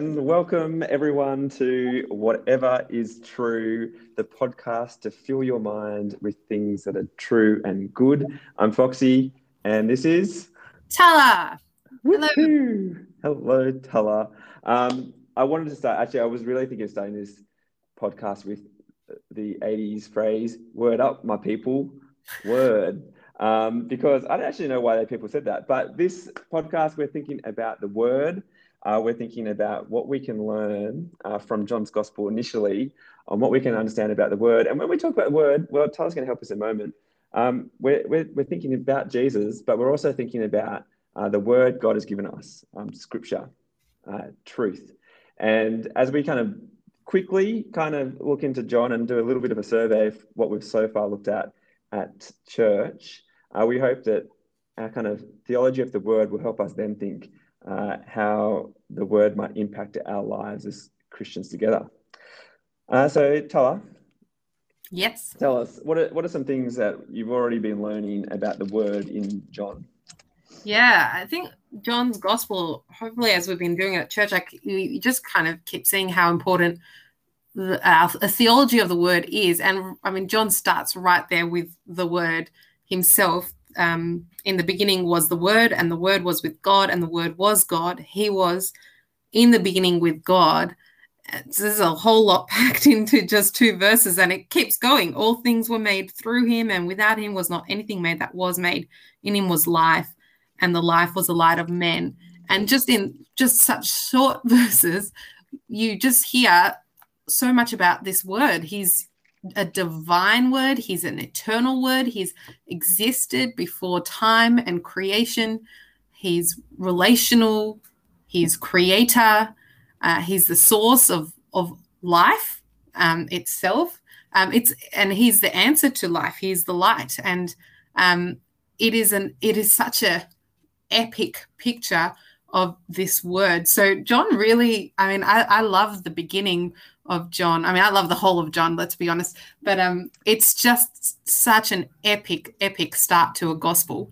and welcome everyone to Whatever is True, the podcast to fill your mind with things that are true and good. I'm Foxy, and this is Tala. Hello, hello, Tala. Um, I wanted to start. Actually, I was really thinking of starting this podcast with the '80s phrase "Word up, my people." Word. Um, because I don't actually know why people said that, but this podcast we're thinking about the word uh, we're thinking about what we can learn uh, from John's Gospel initially on what we can understand about the Word. And when we talk about the Word, well, Tyler's going to help us in a moment. Um, we're, we're, we're, thinking about Jesus, but we're also thinking about uh, the Word God has given us, um, Scripture, uh, truth. And as we kind of quickly kind of look into John and do a little bit of a survey of what we've so far looked at at church, uh, we hope that our kind of theology of the Word will help us then think uh, how the word might impact our lives as Christians together. Uh, so, Tala. Yes. Tell us what are, what are some things that you've already been learning about the word in John? Yeah, I think John's gospel, hopefully, as we've been doing at church, like you just kind of keep seeing how important the, uh, a theology of the word is. And I mean, John starts right there with the word himself um, in the beginning was the Word, and the Word was with God, and the Word was God. He was in the beginning with God. So there's a whole lot packed into just two verses, and it keeps going. All things were made through him, and without him was not anything made that was made. In him was life, and the life was the light of men. And just in just such short verses, you just hear so much about this word. He's a divine word, he's an eternal word, he's existed before time and creation, he's relational, he's creator, uh, he's the source of, of life um, itself. Um, it's and he's the answer to life. He's the light, and um, it is an it is such a epic picture of this word. So John really, I mean, I, I love the beginning of John. I mean, I love the whole of John, let's be honest, but um, it's just such an epic, epic start to a gospel.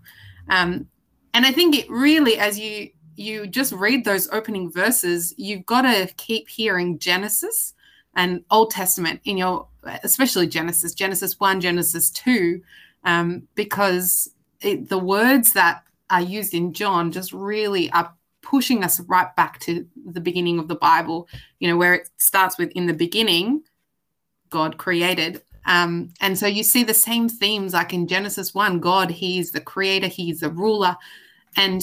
Um, and I think it really, as you you just read those opening verses, you've got to keep hearing Genesis and Old Testament in your, especially Genesis, Genesis one, Genesis two, um, because it, the words that are used in John just really are pushing us right back to the beginning of the Bible, you know, where it starts with in the beginning, God created. Um, and so you see the same themes like in Genesis 1 God, He's the creator, He's the ruler. And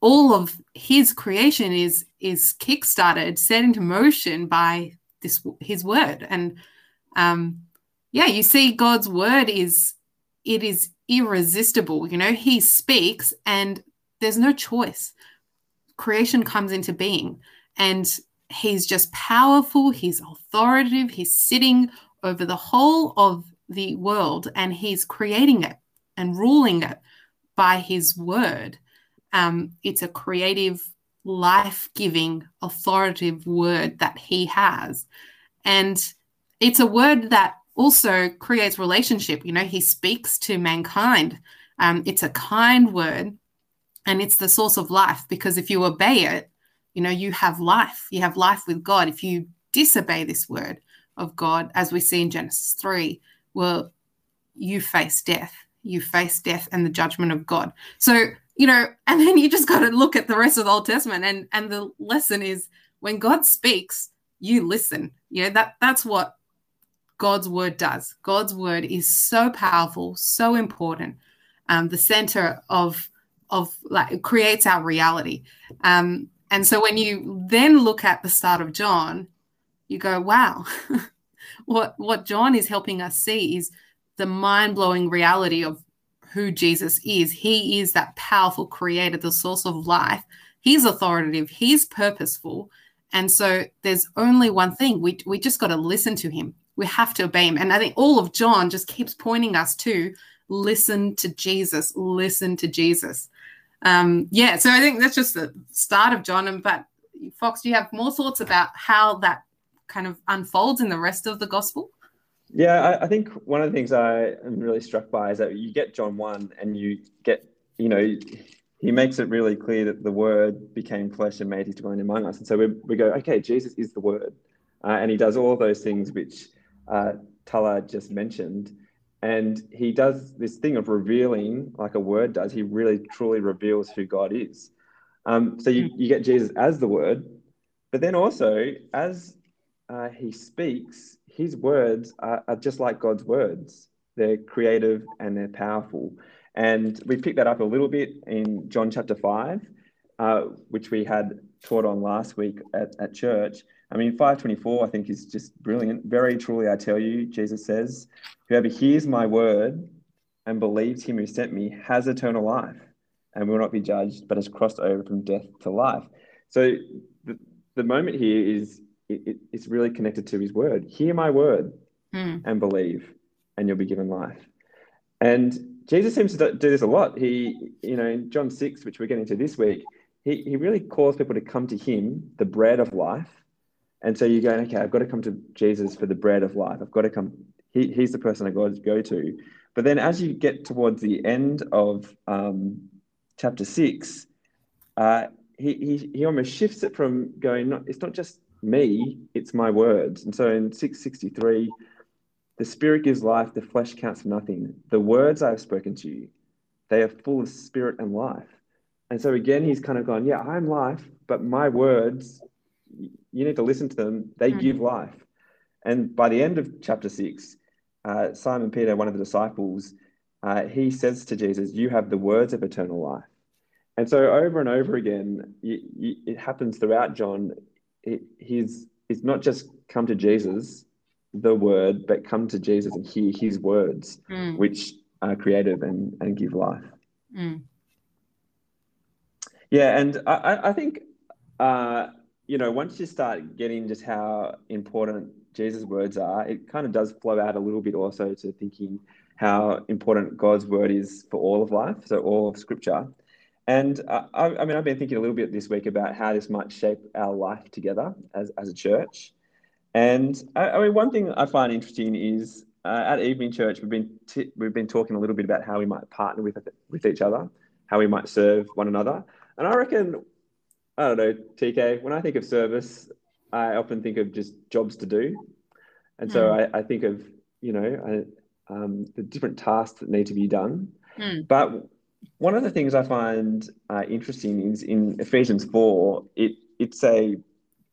all of his creation is is kickstarted, set into motion by this his word. And um, yeah, you see God's word is it is irresistible. You know, he speaks and there's no choice creation comes into being. And he's just powerful, he's authoritative, he's sitting over the whole of the world and he's creating it and ruling it by his word. Um, it's a creative, life giving, authoritative word that he has. And it's a word that also creates relationship. You know, he speaks to mankind. Um, it's a kind word and it's the source of life because if you obey it you know you have life. You have life with god. If you disobey this word of god as we see in genesis 3 well you face death. You face death and the judgment of god. So you know and then you just got to look at the rest of the old testament. And and the lesson is when god speaks you listen. You know that that's what god's word does. God's word is so powerful so important um, the center of of like creates our reality. Um, and so when you then look at the start of John, you go, wow, what what John is helping us see is the mind-blowing reality of who Jesus is. He is that powerful creator, the source of life. He's authoritative, he's purposeful. And so there's only one thing. We we just got to listen to him. We have to obey him. And I think all of John just keeps pointing us to listen to Jesus, listen to Jesus um, yeah, so I think that's just the start of John. And but Fox, do you have more thoughts about how that kind of unfolds in the rest of the gospel? Yeah, I, I think one of the things I am really struck by is that you get John one and you get, you know, he he makes it really clear that the word became flesh and made his dwelling among us. And so we, we go, okay, Jesus is the word. Uh, and he does all those things which uh, Tala just mentioned. And he does this thing of revealing, like a word does. He really truly reveals who God is. Um, so you, you get Jesus as the word, but then also as uh, he speaks, his words are, are just like God's words. They're creative and they're powerful. And we picked that up a little bit in John chapter 5, uh, which we had taught on last week at, at church. I mean, 524, I think, is just brilliant. Very truly, I tell you, Jesus says, whoever hears my word and believes him who sent me has eternal life and will not be judged, but has crossed over from death to life. So the, the moment here is it, it, it's really connected to his word. Hear my word mm. and believe, and you'll be given life. And Jesus seems to do this a lot. He, you know, in John 6, which we're getting to this week, he, he really calls people to come to him, the bread of life. And so you're going, okay, I've got to come to Jesus for the bread of life. I've got to come. He, he's the person I've got to go to. But then as you get towards the end of um, chapter 6, uh, he, he, he almost shifts it from going, not, it's not just me, it's my words. And so in 663, the spirit gives life, the flesh counts for nothing. The words I have spoken to you, they are full of spirit and life. And so again, he's kind of gone, Yeah, I'm life, but my words, you need to listen to them. They mm-hmm. give life. And by the end of chapter six, uh, Simon Peter, one of the disciples, uh, he says to Jesus, You have the words of eternal life. And so over and over again, you, you, it happens throughout John. It, he's, it's not just come to Jesus the word, but come to Jesus and hear his words, mm. which are creative and, and give life. Mm. Yeah, and I, I think, uh, you know, once you start getting just how important Jesus' words are, it kind of does flow out a little bit also to thinking how important God's word is for all of life, so all of Scripture. And uh, I, I, mean, I've been thinking a little bit this week about how this might shape our life together as, as a church. And I, I, mean, one thing I find interesting is uh, at evening church, we've been t- we've been talking a little bit about how we might partner with with each other, how we might serve one another. And I reckon, I don't know, TK. When I think of service, I often think of just jobs to do, and so mm. I, I, think of you know I, um, the different tasks that need to be done. Mm. But one of the things I find uh, interesting is in Ephesians four. It it's a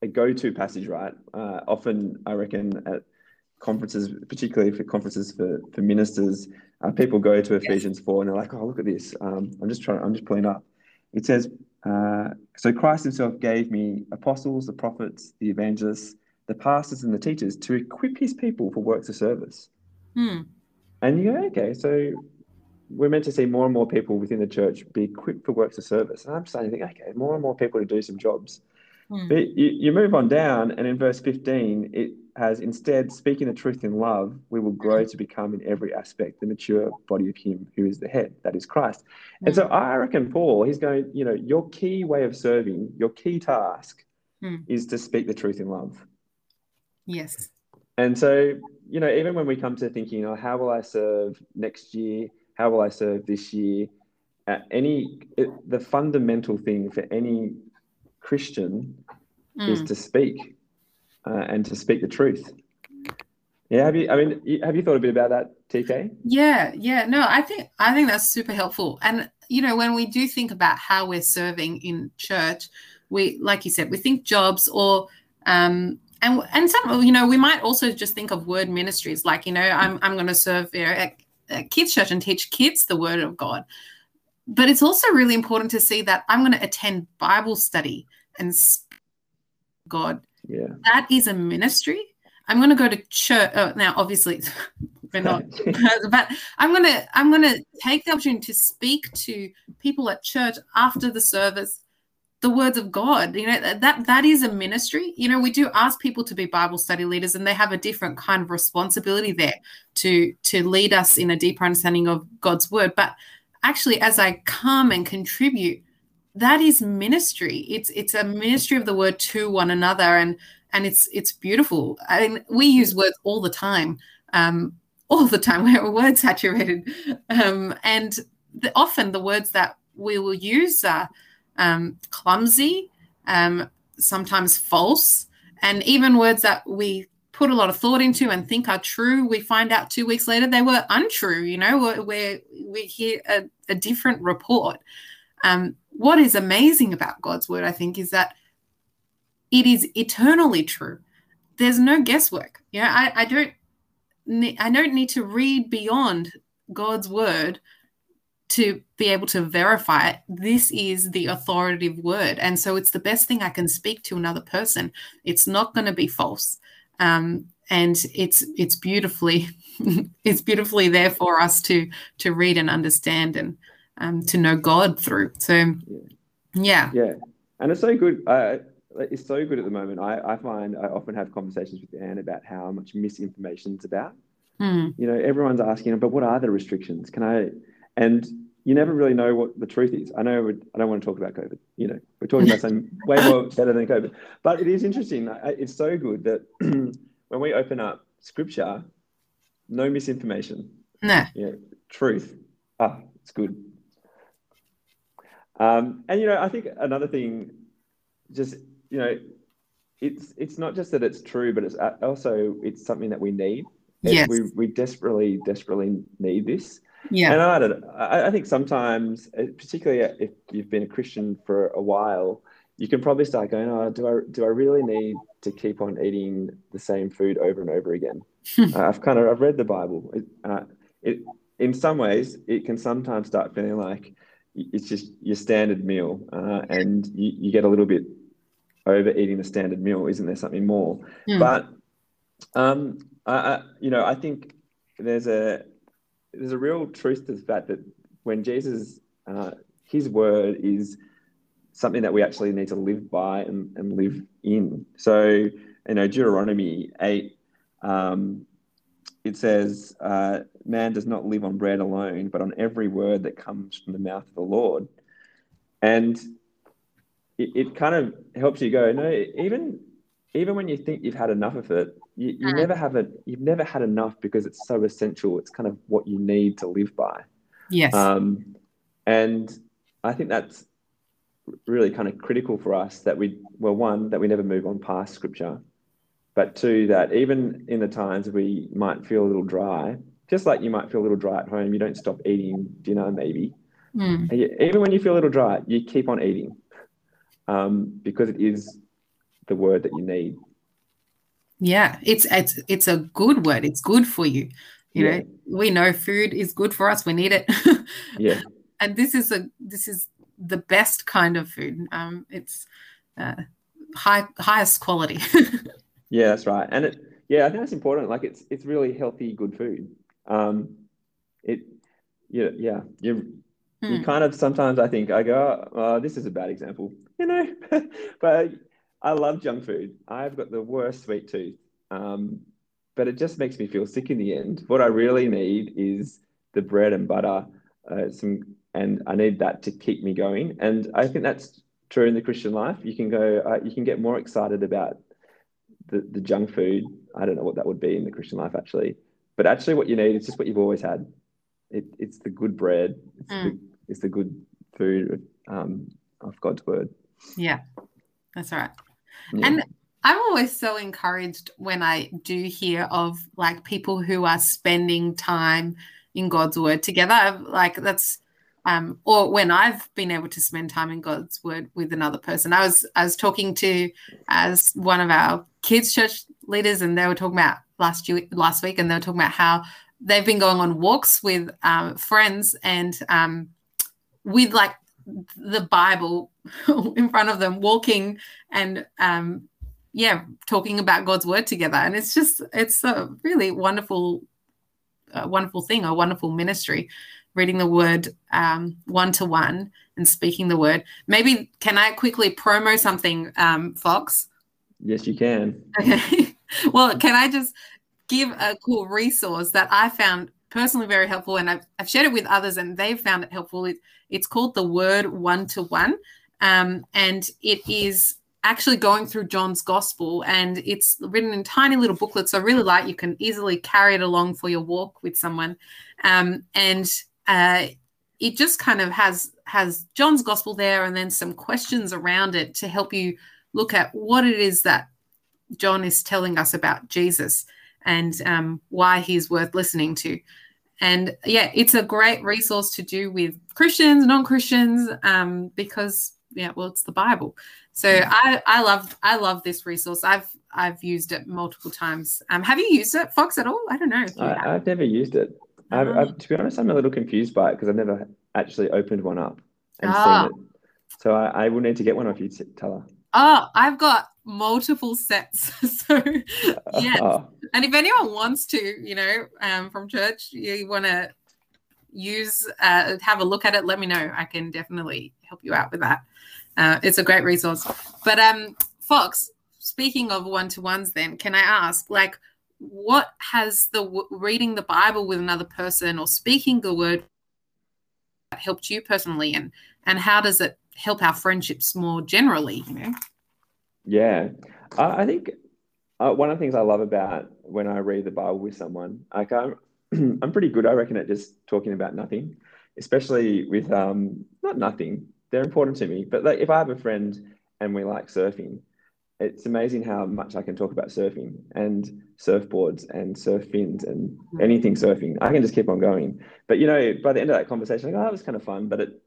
a go-to passage, right? Uh, often, I reckon at conferences, particularly for conferences for for ministers, uh, people go to Ephesians yes. four and they're like, "Oh, look at this." Um, I'm just trying. I'm just pulling up. It says, uh, "So Christ Himself gave me apostles, the prophets, the evangelists, the pastors, and the teachers to equip His people for works of service." Hmm. And you go, "Okay, so." We're meant to see more and more people within the church be equipped for works of service. And I'm starting to think, okay, more and more people to do some jobs. Mm. But you, you move on down, and in verse 15, it has instead, speaking the truth in love, we will grow to become in every aspect the mature body of Him who is the head, that is Christ. Mm. And so hmm. I reckon Paul, he's going, you know, your key way of serving, your key task mm. is to speak the truth in love. Yes. And so, you know, even when we come to thinking, oh, how will I serve next year? How will I serve this year? Uh, any, it, the fundamental thing for any Christian mm. is to speak uh, and to speak the truth. Yeah, have you? I mean, have you thought a bit about that, TK? Yeah, yeah. No, I think I think that's super helpful. And you know, when we do think about how we're serving in church, we, like you said, we think jobs or um, and and some, you know, we might also just think of word ministries, like you know, I'm I'm going to serve you know, at, at kids church and teach kids the word of God. But it's also really important to see that I'm going to attend Bible study and God. Yeah. That is a ministry. I'm going to go to church. Oh, now, obviously, we're not, but I'm going to I'm going to take the opportunity to speak to people at church after the service the words of God. You know, that that is a ministry. You know, we do ask people to be Bible study leaders and they have a different kind of responsibility there to to lead us in a deeper understanding of God's word. But actually as I come and contribute, that is ministry. It's it's a ministry of the word to one another, and and it's it's beautiful. I mean, we use words all the time, um, all the time. We're word saturated, um, and the, often the words that we will use are um, clumsy, um, sometimes false, and even words that we put a lot of thought into and think are true, we find out two weeks later they were untrue. You know, where we hear a, a different report. Um, what is amazing about God's word, I think, is that it is eternally true. There's no guesswork. You know, I, I don't I don't need to read beyond God's word to be able to verify it. This is the authoritative word. And so it's the best thing I can speak to another person. It's not going to be false. Um, and it's it's beautifully it's beautifully there for us to to read and understand and um, to know God through. So yeah. Yeah. And it's so good. Uh, it's so good at the moment. I, I find I often have conversations with Anne about how much misinformation is about. Mm. You know, everyone's asking, but what are the restrictions? Can I? And you never really know what the truth is. I know I don't want to talk about COVID. You know, we're talking about something way more better than COVID. But it is interesting. It's so good that when we open up Scripture, no misinformation. No. Yeah, truth. Ah, it's good. Um, and you know, I think another thing, just you know, it's it's not just that it's true, but it's also it's something that we need. Yes. We we desperately desperately need this. Yeah. And I don't I, I think sometimes, uh, particularly if you've been a Christian for a while, you can probably start going, oh, do I do I really need to keep on eating the same food over and over again? uh, I've kind of I've read the Bible. It, uh, it in some ways it can sometimes start feeling like it's just your standard meal, uh, and you, you get a little bit overeating the standard meal. Isn't there something more? Mm. But um, I, I, you know, I think there's a there's a real truth to the fact that when Jesus, uh, his word is something that we actually need to live by and, and live in. So, you know, Deuteronomy 8, um, it says, uh, Man does not live on bread alone, but on every word that comes from the mouth of the Lord. And it, it kind of helps you go, no, even even when you think you've had enough of it, you, you mm. never have it. You've never had enough because it's so essential. It's kind of what you need to live by. Yes. Um, and I think that's really kind of critical for us that we, well, one, that we never move on past scripture, but two, that even in the times we might feel a little dry, just like you might feel a little dry at home, you don't stop eating dinner, maybe. Mm. You, even when you feel a little dry, you keep on eating um, because it is the word that you need. Yeah, it's it's it's a good word. It's good for you. You yeah. know, we know food is good for us. We need it. yeah. And this is a this is the best kind of food. Um, it's uh, high highest quality. yeah, that's right. And it yeah, I think that's important. Like it's it's really healthy, good food. Um, it yeah yeah you mm. you hmm. kind of sometimes I think I go oh, this is a bad example, you know, but I love junk food. I've got the worst sweet tooth, um, but it just makes me feel sick in the end. What I really need is the bread and butter, uh, some, and I need that to keep me going. And I think that's true in the Christian life. You can go, uh, you can get more excited about the, the junk food. I don't know what that would be in the Christian life actually, but actually, what you need is just what you've always had. It, it's the good bread. It's, mm. the, it's the good food um, of God's word. Yeah, that's right. Yeah. And I'm always so encouraged when I do hear of like people who are spending time in God's word together. Like that's um, or when I've been able to spend time in God's word with another person. I was I was talking to as one of our kids church leaders, and they were talking about last year, last week, and they were talking about how they've been going on walks with um, friends and um, with like the Bible in front of them, walking and um, yeah, talking about God's word together. And it's just it's a really wonderful, wonderful thing, a wonderful ministry. Reading the word one to one and speaking the word. Maybe can I quickly promo something, um, Fox? Yes, you can. Okay. well, can I just give a cool resource that I found personally very helpful and I've, I've shared it with others and they've found it helpful. It, it's called the Word One to One. Um, and it is actually going through John's Gospel and it's written in tiny little booklets. So really light, you can easily carry it along for your walk with someone. Um, and uh, it just kind of has has John's gospel there and then some questions around it to help you look at what it is that John is telling us about Jesus and um, why he's worth listening to. And yeah, it's a great resource to do with Christians, non-Christians, um, because yeah, well, it's the Bible. So I, I love I love this resource. I've I've used it multiple times. Um, have you used it, Fox, at all? I don't know. I, have never used it. I've, uh-huh. I've, to be honest, I'm a little confused by it because I've never actually opened one up and ah. seen it. So I, I will need to get one of you, Tala. Oh, I've got multiple sets. so yeah. Oh. And if anyone wants to, you know, um, from church, you want to use, uh, have a look at it, let me know. I can definitely help you out with that. Uh, it's a great resource. But um, Fox, speaking of one to ones, then can I ask, like, what has the reading the Bible with another person or speaking the word helped you personally, and and how does it help our friendships more generally? You know. Yeah, I, I think uh, one of the things I love about when I read the Bible with someone, like I'm, I'm pretty good, I reckon, at just talking about nothing, especially with um, not nothing. They're important to me, but like if I have a friend and we like surfing, it's amazing how much I can talk about surfing and surfboards and surf fins and hmm. anything surfing. I can just keep on going. But you know, by the end of that conversation, I go, oh, that was kind of fun, but it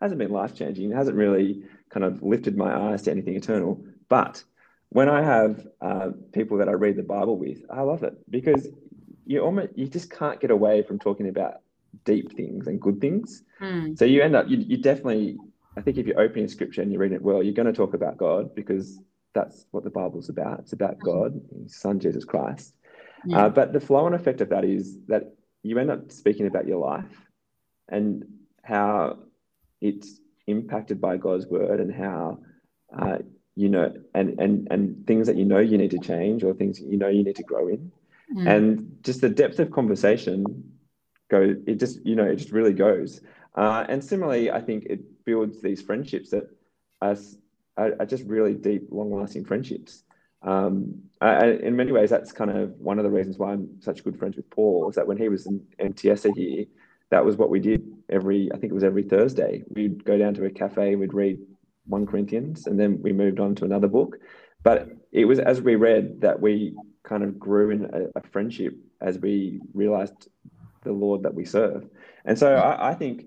hasn't been life changing. It hasn't really kind of lifted my eyes to anything eternal. But when I have uh, people that I read the Bible with, I love it because you almost you just can't get away from talking about deep things and good things. Mm. So you end up you, you definitely I think if you're opening scripture and you're reading it well, you're going to talk about God because that's what the Bible's about. It's about mm-hmm. God, His Son Jesus Christ. Yeah. Uh, but the flow on effect of that is that you end up speaking about your life and how it's impacted by God's word and how uh, you know and and and things that you know you need to change or things you know you need to grow in mm. and just the depth of conversation go it just you know it just really goes uh, and similarly i think it builds these friendships that are, are, just really deep long lasting friendships um, I, in many ways that's kind of one of the reasons why i'm such good friends with paul is that when he was in mts here that was what we did every, I think it was every Thursday. We'd go down to a cafe, we'd read 1 Corinthians, and then we moved on to another book. But it was as we read that we kind of grew in a, a friendship as we realized the Lord that we serve. And so I, I think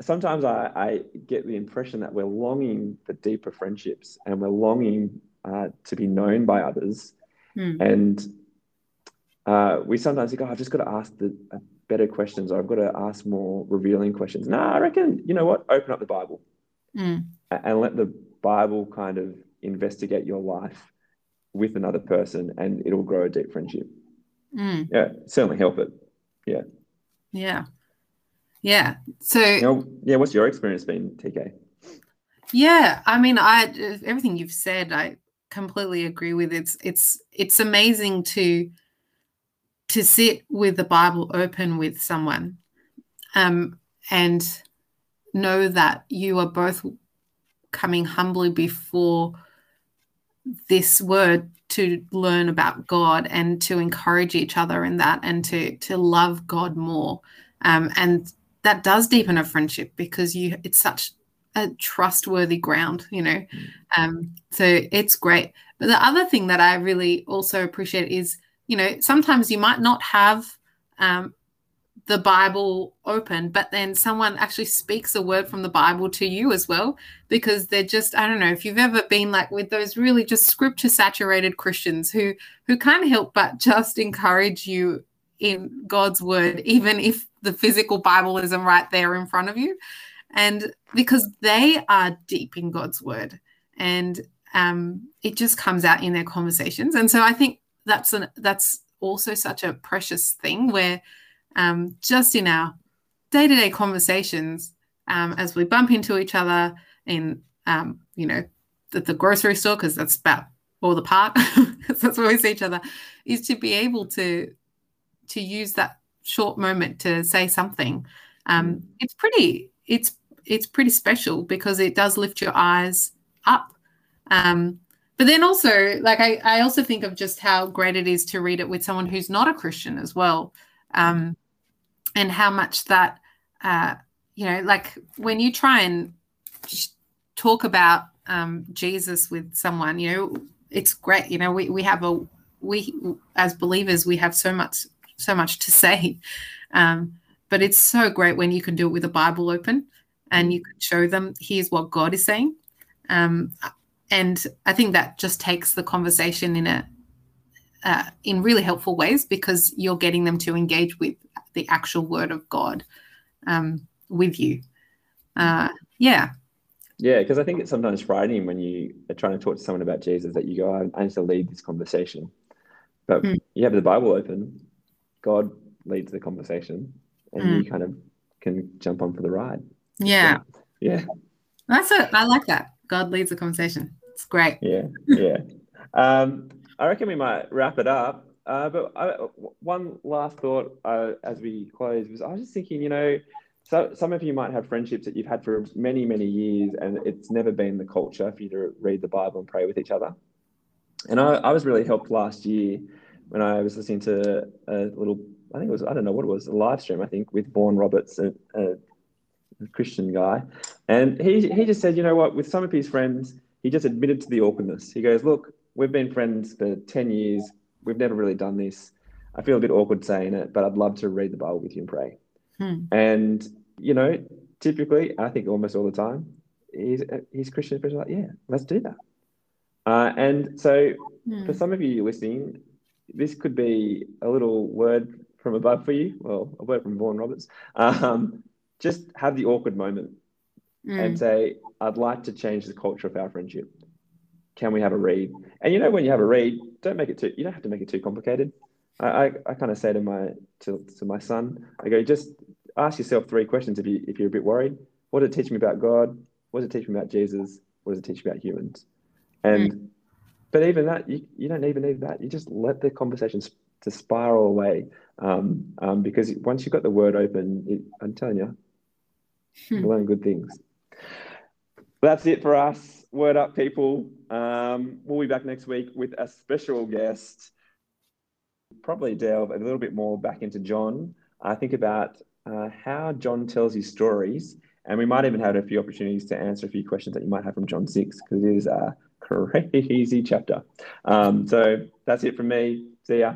sometimes I, I, get the impression that we're longing for deeper friendships and we're longing uh, to be known by others. Mm. And uh, we sometimes think, oh, I've just got to ask the, better questions or I've got to ask more revealing questions. No, I reckon, you know what? Open up the Bible mm. and let the Bible kind of investigate your life with another person and it'll grow a deep friendship. Mm. Yeah, certainly help it. Yeah. Yeah. Yeah. So, you know, yeah, what's your experience been, TK? Yeah, I mean, I everything you've said, I completely agree with. It's it's it's amazing to to sit with the Bible open with someone um, and know that you are both coming humbly before this word to learn about God and to encourage each other in that and to to love God more. Um, and that does deepen a friendship because you it's such a trustworthy ground, you know. Mm. Um, so it's great. But the other thing that I really also appreciate is you know, sometimes you might not have um, the Bible open, but then someone actually speaks a word from the Bible to you as well, because they're just, I don't know, if you've ever been like with those really just scripture saturated Christians who who can't help but just encourage you in God's word, even if the physical Bible isn't right there in front of you. And because they are deep in God's word and um, it just comes out in their conversations. And so I think that's an that's also such a precious thing where um, just in our day-to-day conversations um, as we bump into each other in um, you know at the grocery store because that's about all the park that's where we see each other is to be able to to use that short moment to say something um, mm. it's pretty it's it's pretty special because it does lift your eyes up um, but then also like I, I also think of just how great it is to read it with someone who's not a christian as well um, and how much that uh, you know, like when you try and talk about um, Jesus with someone, you know, it's great. You know, we, we have a, we, as believers, we have so much, so much to say. Um, but it's so great when you can do it with a Bible open and you can show them, here's what God is saying. Um, and I think that just takes the conversation in a, uh, in really helpful ways because you're getting them to engage with the actual word of God um, with you. Uh, yeah. Yeah, because I think it's sometimes frightening when you are trying to talk to someone about Jesus that you go, I, I need to lead this conversation. But mm. you have the Bible open, God leads the conversation, and mm. you kind of can jump on for the ride. Yeah. Yeah. That's it. I like that. God leads the conversation. It's great. Yeah. Yeah. um, I reckon we might wrap it up. Uh, but I, one last thought uh, as we close was I was just thinking, you know, so some of you might have friendships that you've had for many, many years, and it's never been the culture for you to read the Bible and pray with each other. And I, I was really helped last year when I was listening to a little, I think it was, I don't know what it was, a live stream, I think, with Vaughan Roberts, a, a Christian guy. And he, he just said, you know what, with some of his friends, he just admitted to the awkwardness. He goes, look, we've been friends for 10 years. We've never really done this. I feel a bit awkward saying it, but I'd love to read the Bible with you and pray. Hmm. And, you know, typically, I think almost all the time, he's, Christian friends like, yeah, let's do that. Uh, and so hmm. for some of you listening, this could be a little word from above for you. Well, a word from Vaughan Roberts. Um, just have the awkward moment mm. and say, I'd like to change the culture of our friendship. Can we have a read? And you know, when you have a read, don't make it too, you don't have to make it too complicated. I, I, I kind of say to my, to, to my son, I go, just ask yourself three questions if, you, if you're a bit worried. What does it teach me about God? What does it teach me about Jesus? What does it teach me about humans? And, mm. But even that, you, you don't even need that. You just let the conversation to spiral away. Um, um, because once you've got the word open, it, I'm telling you, Hmm. learn good things. That's it for us. Word up, people. Um, we'll be back next week with a special guest. Probably delve a little bit more back into John. I think about uh, how John tells his stories, and we might even have a few opportunities to answer a few questions that you might have from John 6 because it is a crazy chapter. Um, so that's it from me. See ya.